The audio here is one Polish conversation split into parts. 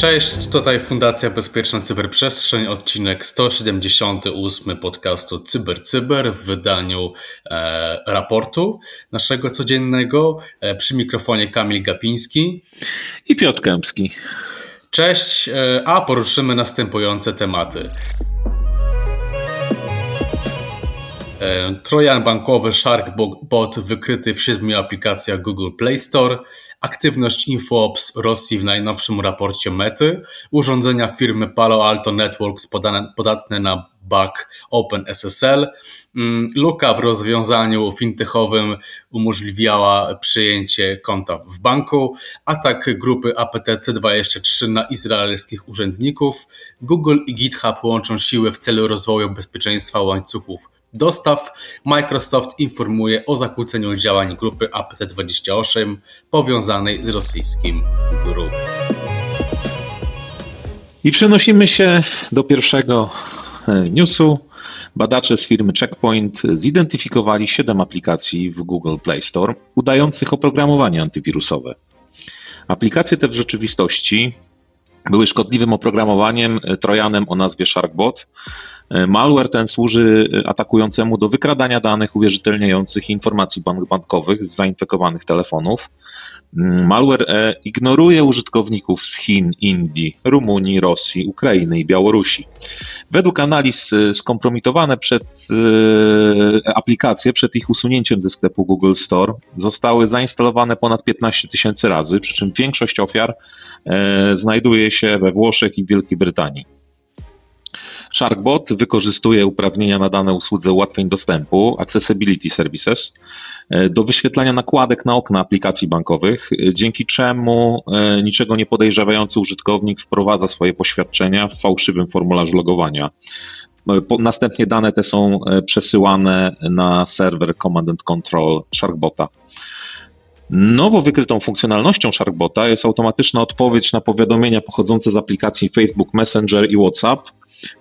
Cześć, tutaj Fundacja Bezpieczna Cyberprzestrzeń, odcinek 178 podcastu CyberCyber Cyber w wydaniu e, raportu naszego codziennego. E, przy mikrofonie Kamil Gapiński i Piotr Kępski. Cześć, e, a poruszymy następujące tematy. Trojan bankowy Sharkbot wykryty w siedmiu aplikacjach Google Play Store, aktywność InfoOps Rosji w najnowszym raporcie Mety, urządzenia firmy Palo Alto Networks podane, podatne na bug OpenSSL, mm, luka w rozwiązaniu fintechowym umożliwiała przyjęcie konta w banku, atak grupy APT-C23 na izraelskich urzędników, Google i GitHub łączą siły w celu rozwoju bezpieczeństwa łańcuchów dostaw, Microsoft informuje o zakłóceniu działań grupy APT28 powiązanej z rosyjskim GRU. I przenosimy się do pierwszego e, newsu. Badacze z firmy Checkpoint zidentyfikowali 7 aplikacji w Google Play Store udających oprogramowanie antywirusowe. Aplikacje te w rzeczywistości były szkodliwym oprogramowaniem e, Trojanem o nazwie Sharkbot. E, malware ten służy e, atakującemu do wykradania danych uwierzytelniających informacji bank bankowych z zainfekowanych telefonów. Mm, malware e ignoruje użytkowników z Chin, Indii, Rumunii, Rosji, Ukrainy i Białorusi. Według analiz skompromitowane przed aplikacje przed ich usunięciem ze sklepu Google Store zostały zainstalowane ponad 15 tysięcy razy, przy czym większość ofiar znajduje się we Włoszech i Wielkiej Brytanii. Sharkbot wykorzystuje uprawnienia nadane usłudze ułatwień dostępu, Accessibility Services, e, do wyświetlania nakładek na okna aplikacji bankowych, e, dzięki czemu e, niczego nie podejrzewający użytkownik wprowadza swoje poświadczenia w fałszywym formularzu logowania. Następnie dane te są przesyłane na serwer Command and Control Sharkbota. Nowo wykrytą funkcjonalnością Sharkbota jest automatyczna odpowiedź na powiadomienia pochodzące z aplikacji Facebook Messenger i WhatsApp.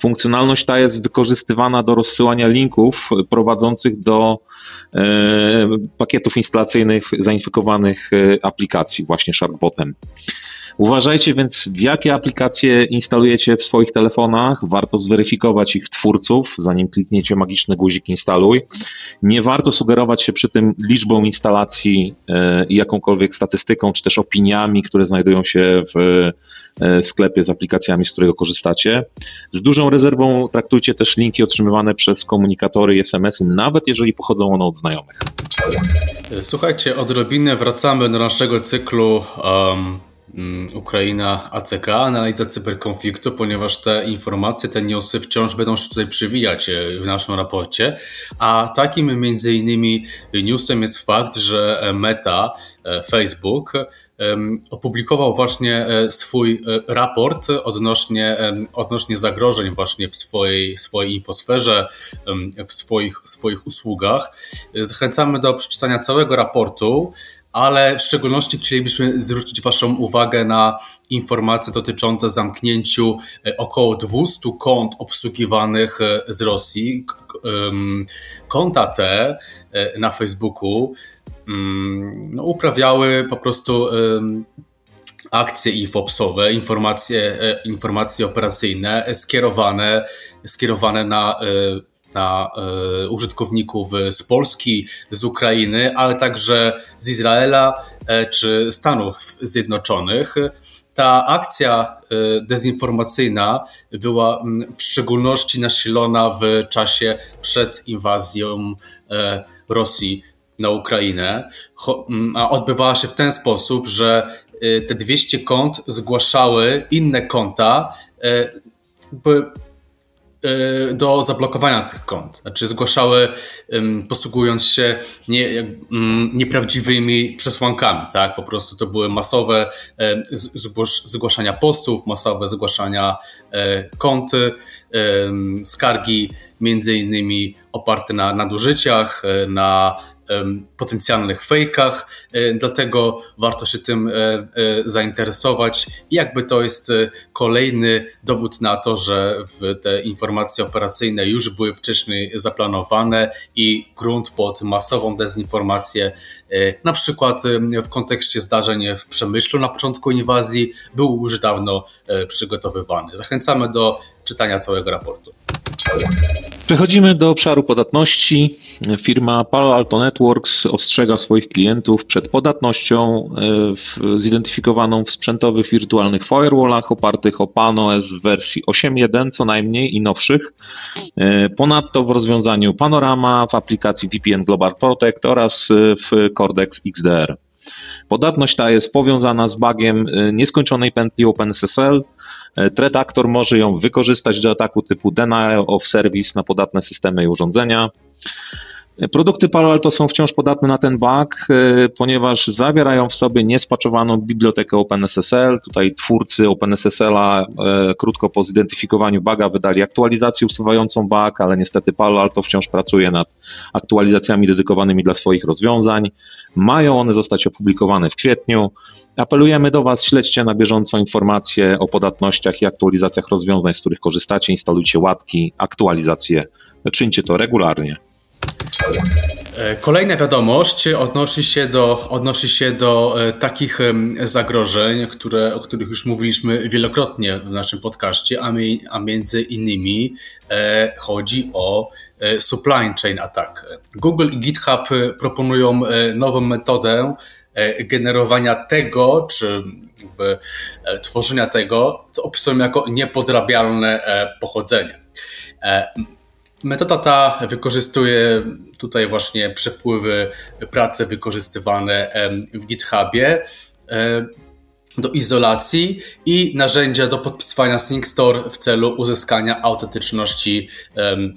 Funkcjonalność ta jest wykorzystywana do rozsyłania linków prowadzących do e, pakietów instalacyjnych zainfekowanych e, aplikacji właśnie Sharkbotem. Uważajcie więc, w jakie aplikacje instalujecie w swoich telefonach. Warto zweryfikować ich twórców, zanim klikniecie magiczny guzik instaluj. Nie warto sugerować się przy tym liczbą instalacji e, i jakąkolwiek statystyką, czy też opiniami, które znajdują się w e, sklepie z aplikacjami, z którego korzystacie. Z dużą rezerwą traktujcie też linki otrzymywane przez komunikatory i SMS-y, nawet jeżeli pochodzą one od znajomych. Słuchajcie, odrobinę wracamy do naszego cyklu um Ukraina ACK, analiza cyberkonfliktu, ponieważ te informacje, te newsy wciąż będą się tutaj przywijać e, w naszym raporcie. A takim między innymi newsem jest fakt, że Meta, e, Facebook, opublikował właśnie e, swój raport odnośnie, odnośnie zagrożeń właśnie w swojej, swojej infosferze, w swoich, swoich usługach. Zachęcamy do przeczytania całego raportu ale w szczególności chcielibyśmy zwrócić Waszą uwagę na informacje dotyczące zamknięciu e, około 200 kont obsługiwanych e, z Rosji. Konta te e, na Facebooku mm, no, uprawiały po prostu akcje infopsowe, informacje, informacje operacyjne skierowane, skierowane na na e, użytkowników z Polski, z Ukrainy, ale także z Izraela e, czy Stanów Zjednoczonych. Ta akcja e, dezinformacyjna była w szczególności nasilona w czasie przed inwazją Rosji na Ukrainę, a odbywała się w ten sposób, że te 200 kont zgłaszały inne konta, E, do zablokowania tych kont. Znaczy zgłaszały posługując się nie, mm, nieprawdziwymi przesłankami, tak? Po prostu to były masowe zgłaszania postów, masowe zgłaszania e, kont, skargi między innymi oparte na nadużyciach, na potencjalnych fejkach, dlatego warto się tym zainteresować. I jakby to jest kolejny dowód na to, że te informacje operacyjne już były wcześniej zaplanowane i grunt pod masową dezinformację, na przykład w kontekście zdarzeń w Przemyślu na początku inwazji, był już dawno przygotowywany. Zachęcamy do czytania całego raportu. Przechodzimy do obszaru podatności. Firma Palo Alto Networks ostrzega swoich klientów przed podatnością e, zidentyfikowaną w sprzętowych wirtualnych firewallach opartych o PAN-OS w wersji 8.1 co najmniej i nowszych. E, ponadto w rozwiązaniu Panorama, w aplikacji VPN Global Protect oraz w Cortex XDR. Podatność ta jest powiązana z bugiem e, nieskończonej pętli OpenSSL, E, threat actor może ją wykorzystać do ataku typu denial of service na podatne systemy i urządzenia. Produkty Palo Alto są wciąż podatne na ten bug, e, ponieważ zawierają w sobie niespaczowaną bibliotekę OpenSSL. Tutaj twórcy OpenSSL-a e, krótko po zidentyfikowaniu buga wydali aktualizację usuwającą bug, ale niestety Palo Alto wciąż pracuje nad aktualizacjami dedykowanymi dla swoich rozwiązań. Mają one zostać opublikowane w kwietniu. Apelujemy do Was, śledźcie na bieżąco informacje o podatnościach i aktualizacjach rozwiązań, z których korzystacie, instalujcie łatki, aktualizacje, czyńcie to regularnie. E, kolejna wiadomość odnosi się do, odnosi się do e, takich zagrożeń, które, o których już mówiliśmy wielokrotnie w naszym podcaście, a, my, a między innymi e, chodzi o supply chain attack. Google i GitHub proponują nową metodę generowania tego, czy jakby tworzenia tego, co opisują jako niepodrabialne pochodzenie. Metoda ta wykorzystuje tutaj właśnie przepływy prace wykorzystywane w GitHubie do izolacji i narzędzia do podpisywania SyncStore w celu uzyskania autentyczności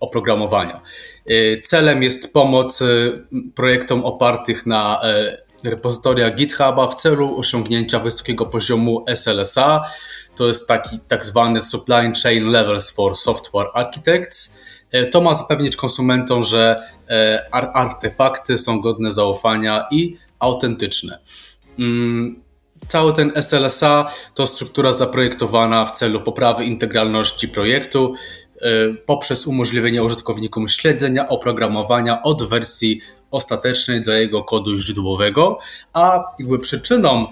oprogramowania. E, celem jest pomoc e, projektom opartych na e, repozytoriach GitHuba w celu osiągnięcia wysokiego poziomu SLSA. To jest taki tak zwany Supply Chain Levels for Software Architects to ma zapewnić konsumentom, że e, artefakty są godne zaufania i autentyczne. Mm, cały ten SLSA to struktura zaprojektowana w celu poprawy integralności projektu e, poprzez umożliwienie użytkownikom śledzenia oprogramowania od wersji ostatecznej do jego kodu źródłowego, a jakby przyczyną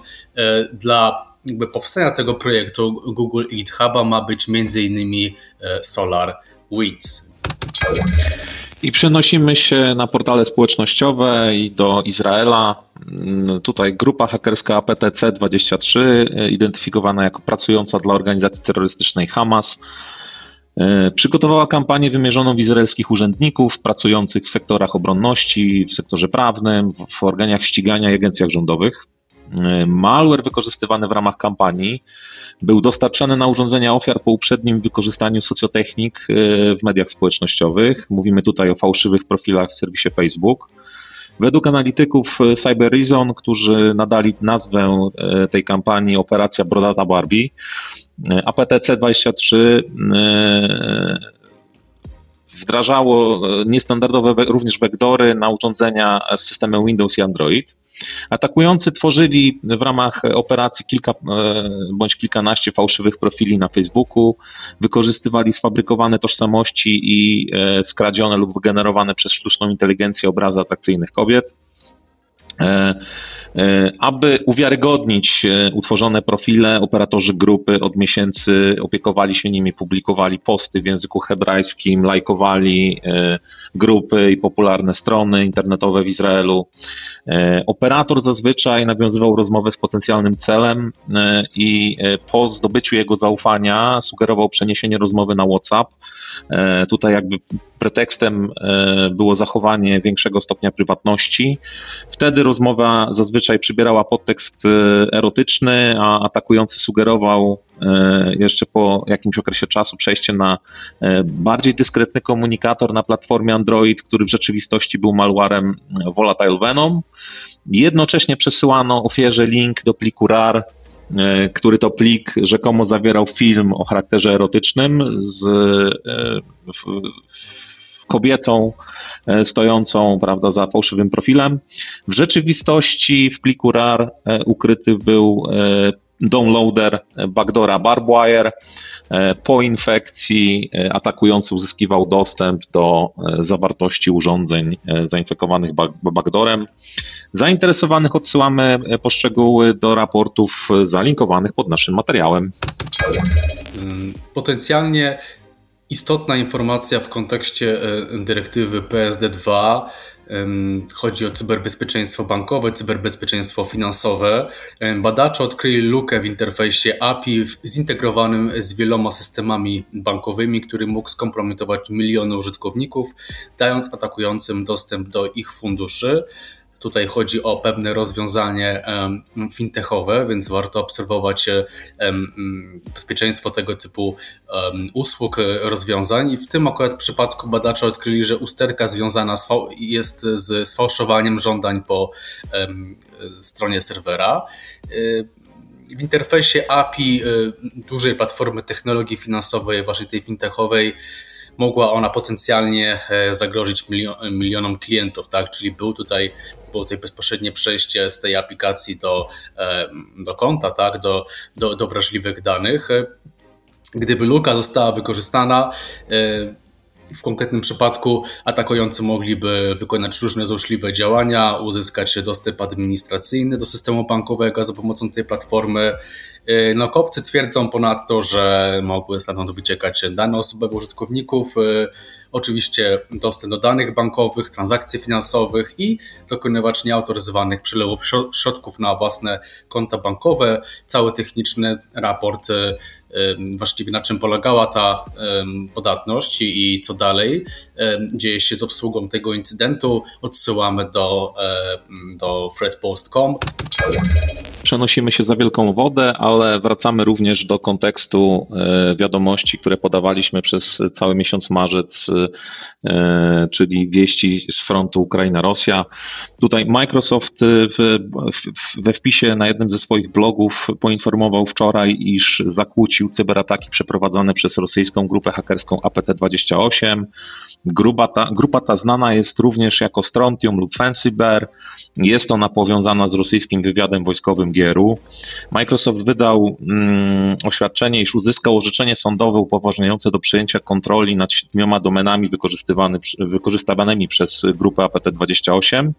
dla jakby powstania tego projektu Google i GitHuba ma być m.in. Solar Winds. I przenosimy się na portale społecznościowe i do Izraela. Mm, tutaj grupa hakerska APTC-23, e, identyfikowana jako pracująca dla organizacji terrorystycznej Hamas, e, przygotowała kampanię wymierzoną w izraelskich urzędników pracujących w sektorach obronności, w sektorze prawnym, w organiach ścigania i agencjach rządowych. Malware wykorzystywany w ramach kampanii był dostarczany na urządzenia ofiar po uprzednim wykorzystaniu socjotechnik e, w mediach społecznościowych. Mówimy tutaj o fałszywych profilach w serwisie Facebook. Według analityków e, Cyber Reason, którzy nadali nazwę e, tej kampanii Operacja Brodata Barbie, APTC-23 wdrażało e, niestandardowe również backdoory na urządzenia z systemem Windows i Android. Atakujący tworzyli w ramach operacji kilka e, bądź kilkanaście fałszywych profili na Facebooku, wykorzystywali sfabrykowane tożsamości i e, skradzione lub wygenerowane przez sztuczną inteligencję obrazy atrakcyjnych kobiet. E, aby uwiarygodnić e, utworzone profile, operatorzy grupy od miesięcy opiekowali się nimi, publikowali posty w języku hebrajskim, lajkowali e, grupy i popularne strony internetowe w Izraelu. Operator zazwyczaj nawiązywał rozmowę z potencjalnym celem i po zdobyciu jego zaufania sugerował przeniesienie rozmowy na WhatsApp. Tutaj jakby pretekstem było zachowanie większego stopnia prywatności. Wtedy rozmowa zazwyczaj przybierała podtekst e, erotyczny, a atakujący sugerował e, jeszcze po jakimś okresie czasu przejście na e, bardziej dyskretny komunikator na platformie Android, który w rzeczywistości był malwarem Volatile Venom. Jednocześnie przesyłano ofierze link do pliku RAR, który to plik rzekomo zawierał film o charakterze erotycznym z kobietą stojącą prawda, za fałszywym profilem. W rzeczywistości w pliku RAR ukryty był downloader backdora Barbwire. Po infekcji atakujący uzyskiwał dostęp do zawartości urządzeń zainfekowanych backdoorem. Zainteresowanych odsyłamy poszczegóły do raportów zalinkowanych pod naszym materiałem. Potencjalnie istotna informacja w kontekście dyrektywy PSD2 Chodzi o cyberbezpieczeństwo bankowe, cyberbezpieczeństwo finansowe. Badacze odkryli lukę w interfejsie API zintegrowanym z wieloma systemami bankowymi, który mógł skompromitować miliony użytkowników, dając atakującym dostęp do ich funduszy. Tutaj chodzi o pewne rozwiązanie fintechowe, więc warto obserwować bezpieczeństwo tego typu usług, rozwiązań. I w tym akurat przypadku badacze odkryli, że usterka związana jest z sfałszowaniem żądań po stronie serwera. W interfejsie API dużej platformy technologii finansowej, właśnie tej fintechowej, mogła ona potencjalnie e, zagrozić milionom klientów, tak? Czyli był tutaj, było tutaj bezpośrednie przejście z tej aplikacji do, e, do konta, tak? Do, do, do wrażliwych danych. Gdyby luka została wykorzystana, e, w konkretnym przypadku atakujący mogliby wykonać różne złośliwe działania, uzyskać dostęp administracyjny do systemu bankowego za pomocą tej platformy. Y, naukowcy twierdzą ponadto, że mogły stamtąd wyciekać dane osobowe użytkowników, y, oczywiście dostęp do danych bankowych, transakcji finansowych i dokonywać nieautoryzowanych przelewów środków na własne konta bankowe. Cały techniczny raport, y, właściwie na czym polegała ta podatność i co dalej dzieje się z obsługą tego incydentu, odsyłamy do, do threadpost.com. Przenosimy się za wielką wodę, ale wracamy również do kontekstu e, wiadomości, które podawaliśmy przez cały miesiąc marzec, e, czyli wieści z frontu Ukraina-Rosja. Tutaj Microsoft w, w, we wpisie na jednym ze swoich blogów poinformował wczoraj, iż zakłócił cyberataki przeprowadzane przez rosyjską grupę hakerską APT-28. Grupa ta, grupa ta znana jest również jako Strontium lub Fancybear. Jest ona powiązana z rosyjskim wywiadem wojskowym GRU. Microsoft wydał mm, oświadczenie, iż uzyskał orzeczenie sądowe upoważniające do przejęcia kontroli nad siedmioma domenami wykorzystywanymi przez grupę APT-28.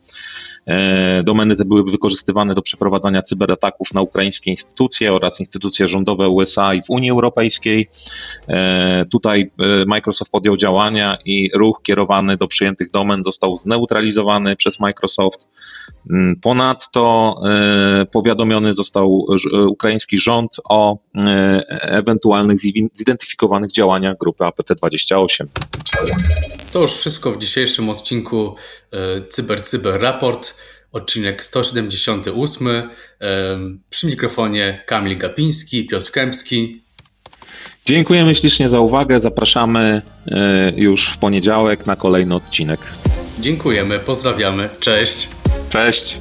E, domeny te były wykorzystywane do przeprowadzania cyberataków na ukraińskie instytucje oraz instytucje rządowe USA i w Unii Europejskiej. E, tutaj e, Microsoft podjął działania i ruch kierowany do przyjętych domen został zneutralizowany przez Microsoft. Mm, ponadto powiadomiony został ukraiński rząd o ewentualnych zidentyfikowanych działaniach grupy APT-28. To już wszystko w dzisiejszym odcinku Cyber Cyber Raport odcinek 178. Przy mikrofonie Kamil Gapiński, Piotr Kępski. Dziękujemy ślicznie za uwagę. Zapraszamy e, już w poniedziałek na kolejny odcinek. Dziękujemy, pozdrawiamy. Cześć. Cześć.